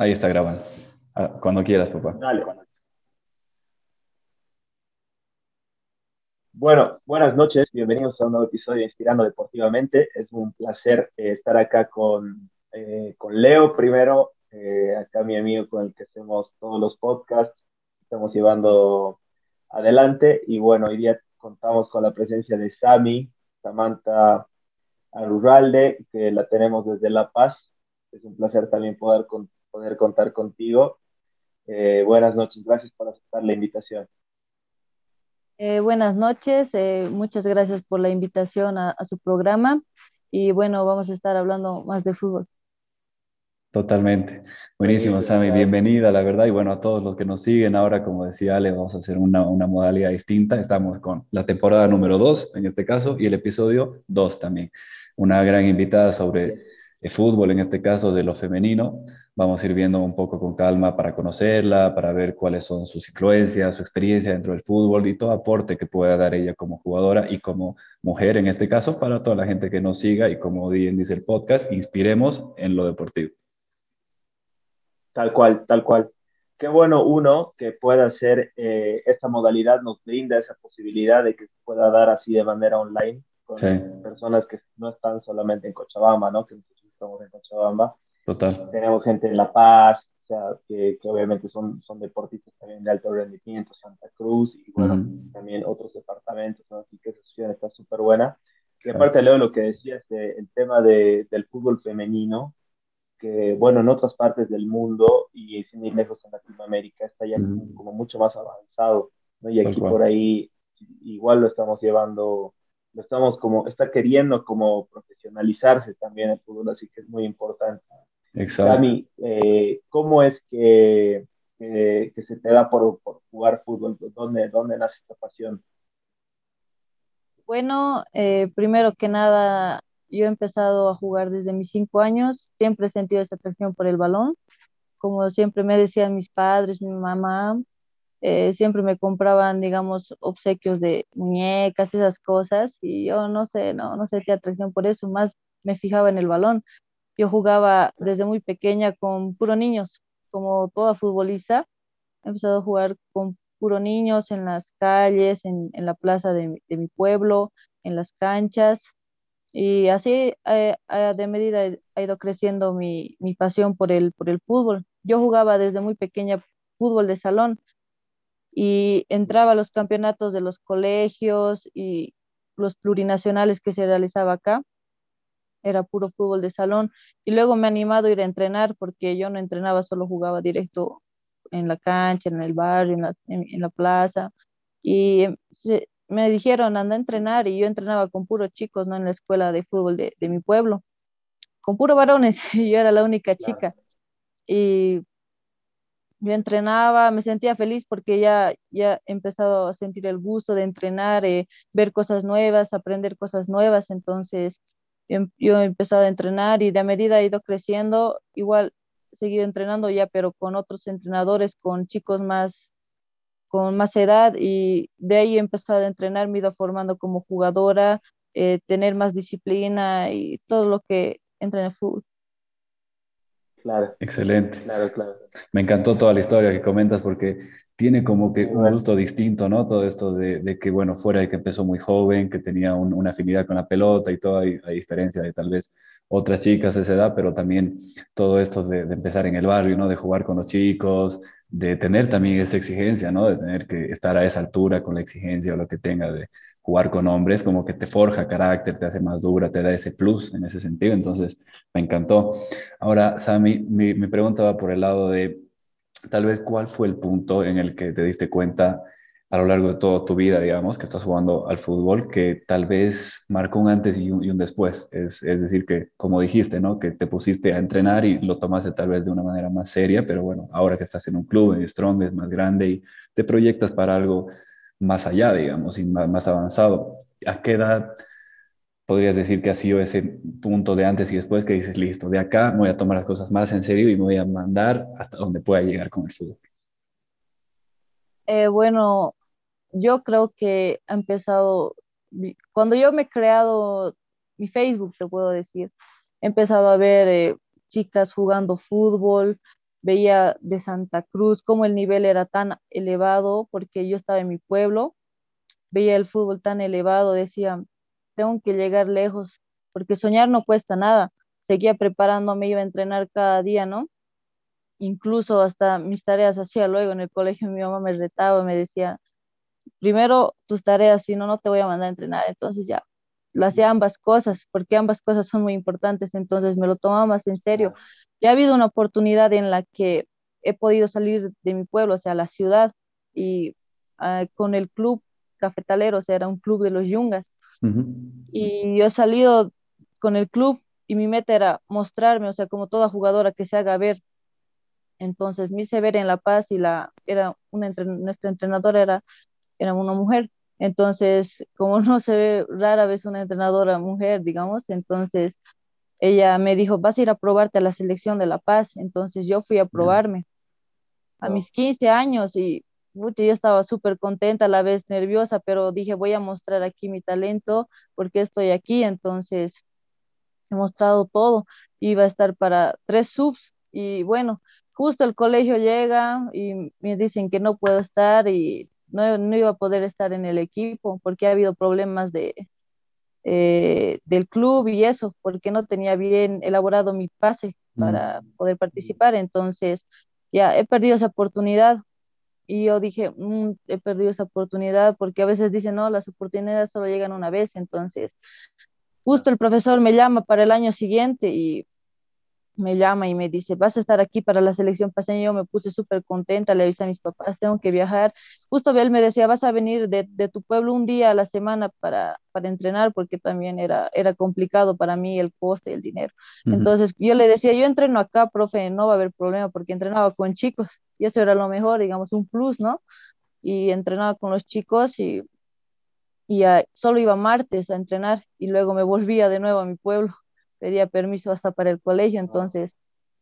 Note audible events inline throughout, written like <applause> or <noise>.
Ahí está grabando. Ah, cuando quieras, papá. Dale. Bueno, buenas noches, bienvenidos a un nuevo episodio de Inspirando Deportivamente. Es un placer eh, estar acá con, eh, con Leo primero, eh, acá mi amigo con el que hacemos todos los podcasts, estamos llevando adelante y bueno, hoy día contamos con la presencia de Sami, Samantha Aruralde, que la tenemos desde La Paz. Es un placer también poder con, poder contar contigo. Eh, buenas noches, gracias por aceptar la invitación. Eh, buenas noches, eh, muchas gracias por la invitación a, su programa y bueno, vamos a estar hablando más de fútbol. Totalmente. Buenísimo, Sammy. Bienvenida, la verdad. Y bueno, a todos los que nos siguen, ahora, como decía Ale, vamos a hacer una, una modalidad distinta. Estamos con la temporada número 2, en este caso, y el episodio 2 también. Una gran invitada sobre fútbol, en este caso de lo femenino. Vamos a ir viendo un poco con calma para conocerla, para ver cuáles son sus influencias, su experiencia dentro del fútbol y todo aporte que pueda dar ella como jugadora y como mujer en este caso para toda la gente que nos siga y como bien dice el podcast, inspiremos en lo deportivo. Tal cual, tal cual. Qué bueno uno que pueda hacer eh, esta modalidad, nos brinda esa posibilidad de que se pueda dar así de manera online con personas que no están solamente en Cochabamba, ¿no? Que estamos en Cochabamba, Total. Tenemos gente en La Paz, o sea, que, que, obviamente son, son deportistas también de alto rendimiento, Santa Cruz y bueno, también otros departamentos, ¿no? así que esa ciudad está súper buena. Y aparte, Leo, lo que decías, de, el tema de, del fútbol femenino, que bueno, en otras partes del mundo y sin ir lejos en Latinoamérica está ya como mucho más avanzado, ¿no? Y aquí por ahí igual lo estamos llevando, lo estamos como, está queriendo como profesionalizarse también el fútbol, así que es muy importante. Exacto. Eh, ¿cómo es que, que, se te da por, por jugar fútbol? ¿Dónde, ¿Dónde, nace esta pasión? Bueno, eh, primero que nada, yo he empezado a jugar desde mis cinco años, siempre he sentido esa atracción por el balón, como siempre me decían mis padres, mi mamá, eh, siempre me compraban, digamos, obsequios de muñecas, esas cosas, y yo no sé, no, no sentía atracción por eso, más me fijaba en el balón. Yo jugaba desde muy pequeña con puro niños, como toda futbolista. He empezado a jugar con puro niños en las calles, en, en la plaza de, de, mi pueblo, en las canchas. Y así eh, de medida ha ido creciendo mi, mi, pasión por el, por el fútbol. Yo jugaba desde muy pequeña fútbol de salón y entraba a los campeonatos de los colegios y los plurinacionales que se realizaba acá era puro fútbol de salón. Y luego me he animado a ir a entrenar porque yo no entrenaba, solo jugaba directo en la cancha, en el barrio, en la, en, la plaza. Y em, me dijeron, anda a entrenar y yo entrenaba con puros chicos, ¿no? En la escuela de fútbol de, de mi pueblo, con puros varones, <laughs> y yo era la única chica. Y yo entrenaba, me sentía feliz porque ya, ya he empezado a sentir el gusto de entrenar, eh, ver cosas nuevas, aprender cosas nuevas, entonces Em, yo he empezado a entrenar y de a medida he ido creciendo, igual he seguido entrenando ya, pero con otros entrenadores, con chicos más, con más edad y de ahí he empezado a entrenar, me he ido formando como jugadora, eh, tener más disciplina y todo lo que entra en el fútbol. Claro. Excelente. Claro, claro. Me encantó toda la historia que comentas porque tiene como que un gusto distinto, ¿no? Todo esto de, de, que, bueno, fuera de que empezó muy joven, que tenía una afinidad con la pelota y todo, a diferencia de tal vez otras chicas de esa edad, pero también todo esto de, de, empezar en el barrio, ¿no? De jugar con los chicos, de tener también esa exigencia, ¿no? De tener que estar a esa altura con la exigencia o lo que tenga de jugar con hombres, como que te forja carácter, te hace más dura, te da ese plus en ese sentido. Entonces, me encantó. Ahora, Sami, mi, mi pregunta va por el lado de tal vez cuál fue el punto en el que te diste cuenta a lo largo de toda tu vida, digamos, que estás jugando al fútbol, que tal vez marcó un antes y un, después. Es, es, decir, que como dijiste, ¿no? Que te pusiste a entrenar y lo tomaste tal vez de una manera más seria, pero bueno, ahora que estás en un club, en Strong, es más grande y te proyectas para algo más allá, digamos, y más, más avanzado. ¿A qué edad podrías decir que ha sido ese punto de antes y después que dices, listo, de acá voy a tomar las cosas más en serio y voy a mandar hasta donde pueda llegar con el fútbol? Eh, bueno, yo creo que ha empezado, cuando yo me he creado mi Facebook, te puedo decir, he empezado a ver eh, chicas jugando fútbol, veía de Santa Cruz cómo el nivel era tan elevado, porque yo estaba en mi pueblo, veía el fútbol tan elevado, decía, tengo que llegar lejos, porque soñar no cuesta nada. Seguía preparándome, iba a entrenar cada día, ¿no? Incluso hasta mis tareas hacía luego en el colegio, mi mamá me retaba, me decía, primero tus tareas, si no, no te voy a mandar a entrenar. Entonces ya, lo hacía ambas cosas, porque ambas cosas son muy importantes, entonces me lo tomaba más en serio. Ya ha habido una oportunidad en la que he podido salir de mi pueblo, o sea, la ciudad, y ah, con el club cafetalero, o sea, era un club de los yungas. Y yo he salido con el club y mi meta era mostrarme, o sea, como toda jugadora que se haga ver. Entonces me hice ver en La Paz y la, era una, nuestra entrenadora era, era una mujer. Entonces, como <laughs> no se ve rara vez una entrenadora mujer, digamos, entonces ella me dijo, vas a ir a probarte a la selección de La Paz. Entonces yo fui a probarme a mis 15 años y yo estaba súper contenta, a la vez nerviosa, pero dije, voy a mostrar aquí mi talento porque estoy aquí. Entonces he mostrado todo. Iba a estar para tres subs y bueno, justo el colegio llega y me dicen que no puedo estar y no, no iba a poder estar en el equipo porque ha habido problemas de, eh, del club y eso, porque no tenía bien elaborado mi pase para poder participar. Entonces, ya he perdido esa oportunidad. Y yo dije, mm, he perdido esa oportunidad porque a veces dicen, no, las oportunidades solo llegan una vez. Entonces, justo el profesor me llama para el año siguiente y me llama y me dice, vas a estar aquí para la selección paseña. Yo me puse súper contenta, le avisé a mis papás, tengo que viajar. Justo él me decía, vas a venir de, de, tu pueblo un día a la semana para, para entrenar, porque también era, era complicado para mí el coste y el dinero. Entonces yo le decía, yo entreno acá, profe, no va a haber problema, porque entrenaba con chicos y eso era lo mejor, digamos, un plus, ¿no? Y entrenaba con los chicos y, y solo iba martes a entrenar y luego me volvía de nuevo a mi pueblo pedía permiso hasta para el colegio, entonces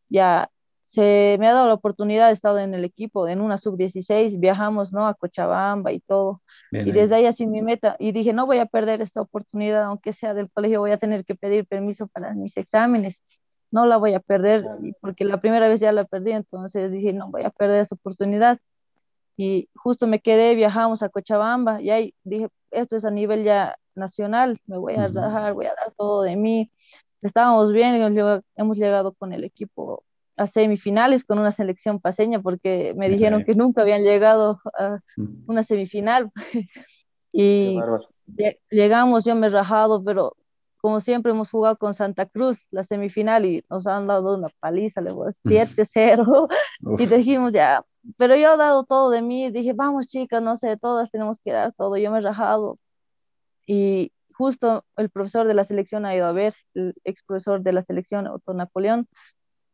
ya se me ha dado la oportunidad, he estado en el equipo, en una sub-16, viajamos, ¿no? A Cochabamba y todo. y desde ahí así mi meta, y dije, no voy a perder esta oportunidad, aunque sea del colegio, voy a tener que pedir permiso para mis exámenes, no la voy a perder, porque la primera vez ya la perdí, entonces dije, no voy a perder esta oportunidad. Y justo me quedé, viajamos a Cochabamba, y ahí dije, esto es a nivel ya nacional, me voy a dejar, voy a dar todo de mí, estábamos bien, hemos llegado con el equipo a semifinales con una selección paseña porque me dijeron que nunca habían llegado a una semifinal. <laughs> Y llegamos, yo me he rajado, pero como siempre hemos jugado con Santa Cruz la semifinal y nos han dado una paliza, le 7-0 <laughs> y dijimos ya, pero yo he dado todo de mí, dije, vamos chicas, no sé, todas tenemos que dar todo, yo me he rajado. Y justo el profesor de la selección ha ido a ver, el ex profesor de la selección, Otto Napoleón,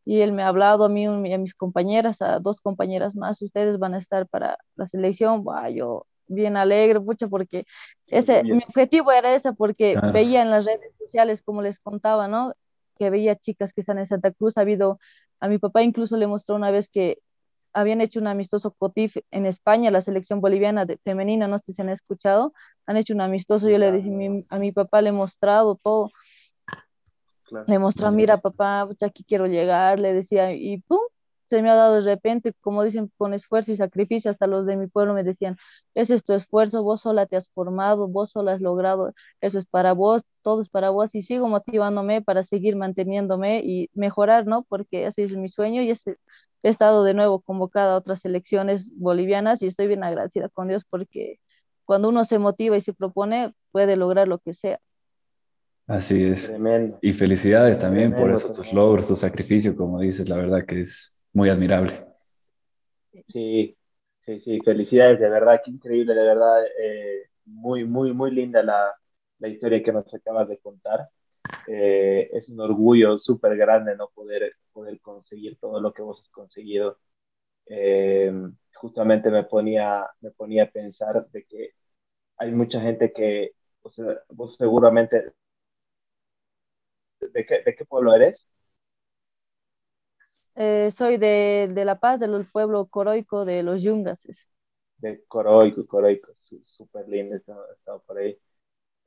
y él me ha hablado a mí y a mis compañeras, a dos compañeras más, ustedes van a estar para la selección, bah, yo bien alegre, mucho, porque ese, mi objetivo era ese, porque veía en las redes sociales, como les contaba, ¿no? Que veía chicas que están en Santa Cruz, ha habido, a mi papá incluso le mostró una vez que habían hecho un amistoso COTIF en España, la selección boliviana de, femenina, no sé si han escuchado, han hecho un amistoso, yo le dije a mi papá, le he mostrado todo, le mostró, mira papá, aquí quiero llegar, le decía, y pum, se me ha dado de repente, como dicen, con esfuerzo y sacrificio, hasta los de mi pueblo me decían, ese es tu esfuerzo, vos sola te has formado, vos sola has logrado, eso es para vos, todo es para vos, y sigo motivándome para seguir manteniéndome y mejorar, ¿no? Porque ese es mi sueño y ese, he estado de nuevo convocada a otras elecciones bolivianas y estoy bien agradecida con Dios porque cuando uno se motiva y se propone, puede lograr lo que sea. Así es. Y felicidades también por esos tus logros, tu sacrificio, como dices, la verdad que es muy admirable. Sí, sí, sí, felicidades, de verdad, qué increíble, de verdad, eh, muy, muy, muy linda la, la historia que nos acabas de contar. Eh, es un orgullo súper grande no poder, poder conseguir todo lo que vos has conseguido. Eh, justamente me ponía, me ponía a pensar de que hay mucha gente que, o sea, vos seguramente, ¿de qué, de qué pueblo eres? Eh, soy de, de, La Paz, del pueblo coroico de los Yungases. De Coroico, Coroico, súper lindo, he estado por ahí.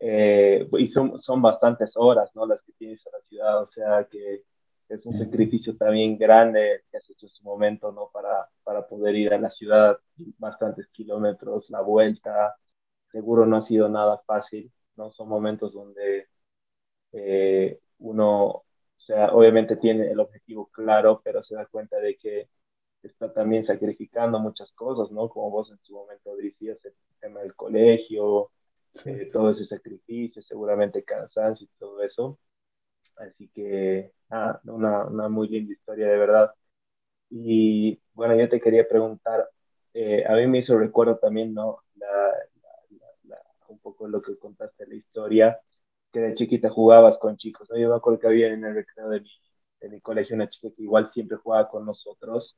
Eh, y son, son bastantes horas, ¿no? Las que tienes en la ciudad, o sea que es un sacrificio también grande que has hecho en su momento, ¿no? Para, para poder ir a la ciudad, bastantes kilómetros, la vuelta, seguro no ha sido nada fácil, ¿no? Son momentos donde eh, uno, sea, obviamente tiene el objetivo claro, pero se da cuenta de que está también sacrificando muchas cosas, ¿no? Como vos en su momento decías, el tema del colegio, eh, todo ese sacrificio, seguramente cansancio y todo eso. Así que, ah, una, una, muy linda historia, de verdad. Y bueno, yo te quería preguntar, eh, a mí me hizo recuerdo también, ¿no? La, un poco lo que contaste la historia, que de chiquita jugabas con chicos, ¿no? Yo me acuerdo que había en el recreo de mi, de mi colegio una chica que igual siempre jugaba con nosotros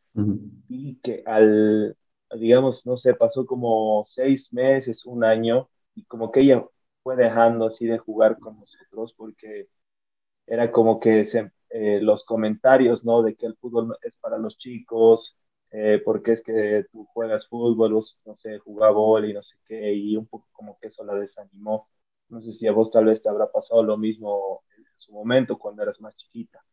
y que al, digamos, no sé, pasó como seis meses, un año, y como que ella fue dejando así de jugar con nosotros porque era como que eh, los comentarios, ¿no? De que el fútbol es para los chicos, eh, porque es que tú juegas fútbol, no sé, jugaba bol y no sé qué, y un poco como que eso la desanimó. No sé si a vos tal vez te habrá pasado lo mismo en su momento cuando eras más chiquita.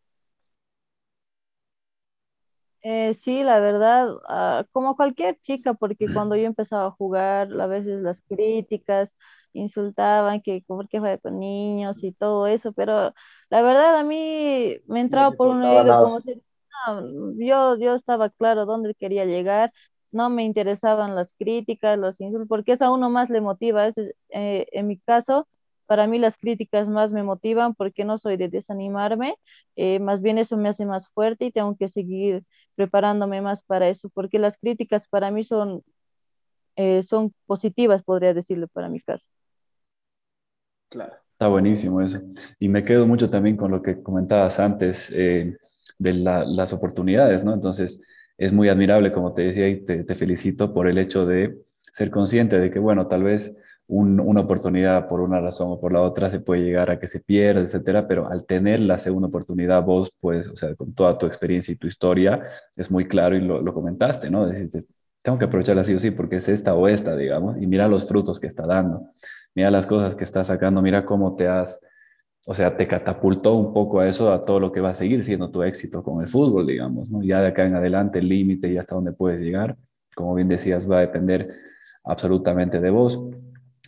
Eh, sí, la verdad, ah, como cualquier chica, porque cuando yo empezaba a jugar, a veces las críticas insultaban que por qué juega con niños y todo eso, pero la verdad a mí me entraba por un oído como si yo, yo estaba claro dónde quería llegar, no me interesaban las críticas, los insultos, porque eso a uno más le motiva. Es, eh, en mi caso, para mí las críticas más me motivan porque no soy de desanimarme, eh, más bien eso me hace más fuerte y tengo que seguir preparándome más para eso, porque las críticas para mí son, eh, son positivas, podría decirlo para mi caso. Claro. Está buenísimo eso. Y me quedo mucho también con lo que comentabas antes de las oportunidades, ¿no? Entonces, es muy admirable, como te decía, y te, felicito por el hecho de ser consciente de que, bueno, tal vez una oportunidad por una razón o por la otra se puede llegar a que se pierda, etcétera, pero al tener la segunda oportunidad vos, pues, o sea, con toda tu experiencia y tu historia, es muy claro y lo, comentaste, ¿no? Deciste, tengo que aprovecharla así o sí porque es esta o esta, digamos, y mira los frutos que está dando, mira las cosas que está sacando, mira cómo te has o sea, te catapultó un poco a eso, a todo lo que va a seguir siendo tu éxito con el fútbol, digamos, ¿no? Ya de acá en adelante el límite y hasta dónde puedes llegar, como bien decías, va a depender absolutamente de vos.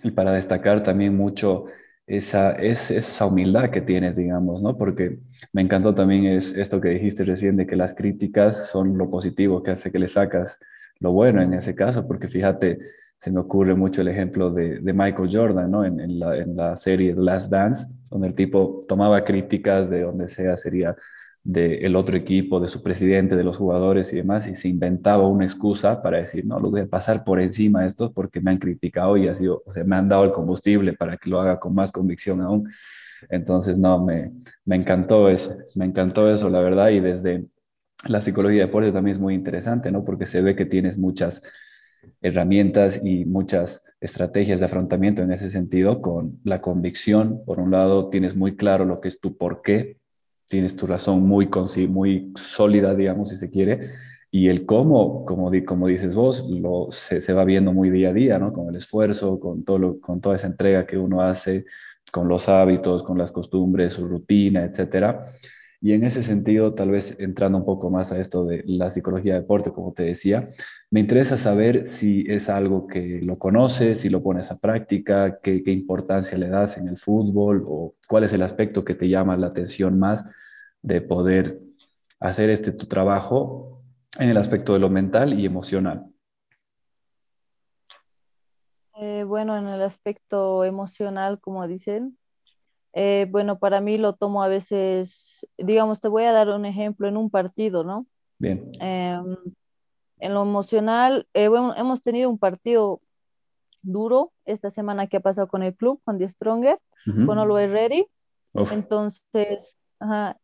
Y para destacar también mucho esa, es, esa humildad que tienes, digamos, ¿no? Porque me encantó también es esto que dijiste recién de que las críticas son lo positivo que hace que le sacas lo bueno en ese caso, porque fíjate, se me ocurre mucho el ejemplo de, Michael Jordan, ¿no? En, la, en, la, serie Last Dance, donde el tipo tomaba críticas de donde sea, sería del otro equipo, de su presidente, de los jugadores y demás, y se inventaba una excusa para decir, no, lo voy a pasar por encima de esto porque me han criticado y así, o sea, me han dado el combustible para que lo haga con más convicción aún. Entonces, no, me, me encantó eso, me encantó eso, la verdad, y desde la psicología de deporte también es muy interesante, ¿no? Porque se ve que tienes muchas herramientas y muchas estrategias de afrontamiento en ese sentido con la convicción. Por un lado, tienes muy claro lo que es tu por qué, tienes tu razón muy, muy sólida, digamos, si se quiere, y el cómo, como, como dices vos, lo, se, va viendo muy día a día, ¿no? Con el esfuerzo, con, todo con toda esa entrega que uno hace, con los hábitos, con las costumbres, su rutina, etcétera. Y en ese sentido, tal vez entrando un poco más a esto de la psicología de deporte, como te decía, me interesa saber si es algo que lo conoces, si lo pones a práctica, qué, importancia le das en el fútbol o cuál es el aspecto que te llama la atención más de poder hacer este tu trabajo en el aspecto de lo mental y emocional. Eh, bueno, en el aspecto emocional, como dicen, eh, bueno, para mí lo tomo a veces, digamos, te voy a dar un ejemplo en un partido, ¿no? Bien. Em, en lo emocional, eh, bueno, hemos tenido un partido duro esta semana que ha pasado con el club, con The Stronger, con Always Ready. Entonces,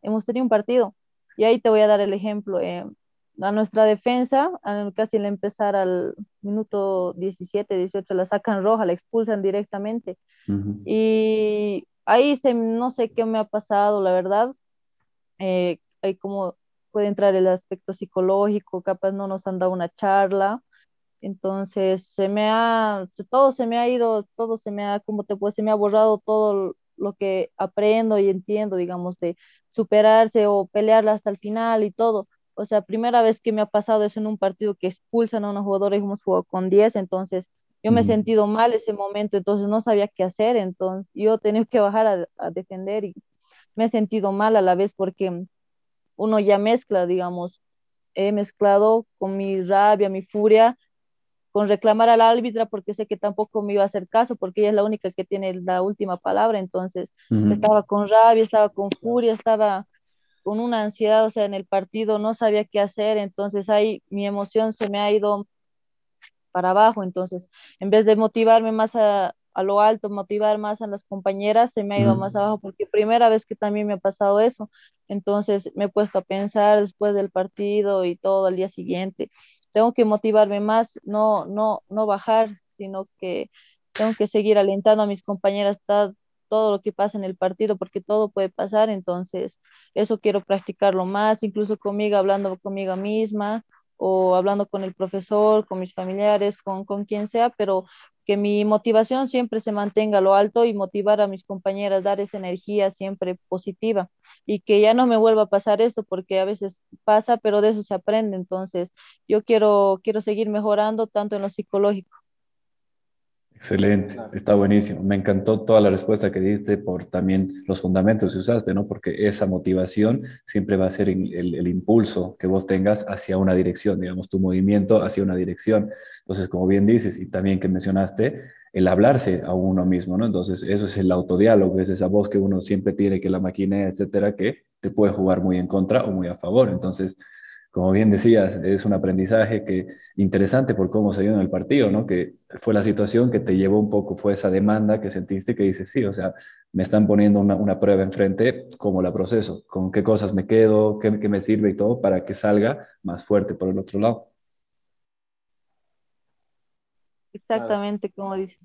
hemos tenido un partido. Y ahí te voy a dar el ejemplo. Eh, a nuestra defensa, casi al empezar al minuto 17, 18, la sacan roja, la expulsan directamente. Y ahí se, no sé qué me ha pasado, la verdad. Eh, hay como puede entrar el aspecto psicológico, capaz no nos han dado una charla, entonces se me ha, todo se me ha ido, todo se me ha, como te puedo, se me ha borrado todo lo que aprendo y entiendo, digamos, de superarse o pelearla hasta el final y todo. O sea, primera vez que me ha pasado eso en un partido que expulsan a unos jugadores, hemos jugado con 10, entonces yo me he sentido mal ese momento, entonces no sabía qué hacer, entonces yo tenía que bajar a, a defender y me he sentido mal a la vez porque uno ya mezcla, digamos, he mezclado con mi rabia, mi furia, con reclamar a la árbitra porque sé que tampoco me iba a hacer caso porque ella es la única que tiene la última palabra, entonces estaba con rabia, estaba con furia, estaba con una ansiedad, o sea, en el partido no sabía qué hacer, entonces ahí mi emoción se me ha ido para abajo, entonces en vez de motivarme más a, a lo alto, motivar más a las compañeras, se me ha ido más abajo porque primera vez que también me ha pasado eso, entonces me he puesto a pensar después del partido y todo al día siguiente, tengo que motivarme más, no, no, no bajar, sino que tengo que seguir alentando a mis compañeras todo lo que pasa en el partido, porque todo puede pasar, entonces eso quiero practicarlo más, incluso conmigo, hablando conmigo misma o hablando con el profesor, con mis familiares, con, con quien sea, pero que mi motivación siempre se mantenga a lo alto y motivar a mis compañeras, dar esa energía siempre positiva y que ya no me vuelva a pasar esto porque a veces pasa, pero de eso se aprende. Entonces, yo quiero, quiero seguir mejorando tanto en lo psicológico Excelente, está buenísimo. Me encantó toda la respuesta que diste por también los fundamentos que usaste, ¿no? Porque esa motivación siempre va a ser el, el, impulso que vos tengas hacia una dirección, digamos, tu movimiento hacia una dirección. Entonces, como bien dices, y también que mencionaste, el hablarse a uno mismo, ¿no? Entonces, eso es el autodiálogo, es esa voz que uno siempre tiene, que la máquina, etcétera, que te puede jugar muy en contra o muy a favor. Entonces, como bien decías, es un aprendizaje que interesante por cómo se dio en el partido, ¿no? Que fue la situación que te llevó un poco, fue esa demanda que sentiste que dices, sí, o sea, me están poniendo una, una prueba enfrente, ¿cómo la proceso? ¿Con qué cosas me quedo? ¿Qué, ¿Qué, me sirve y todo para que salga más fuerte por el otro lado? Exactamente como dices.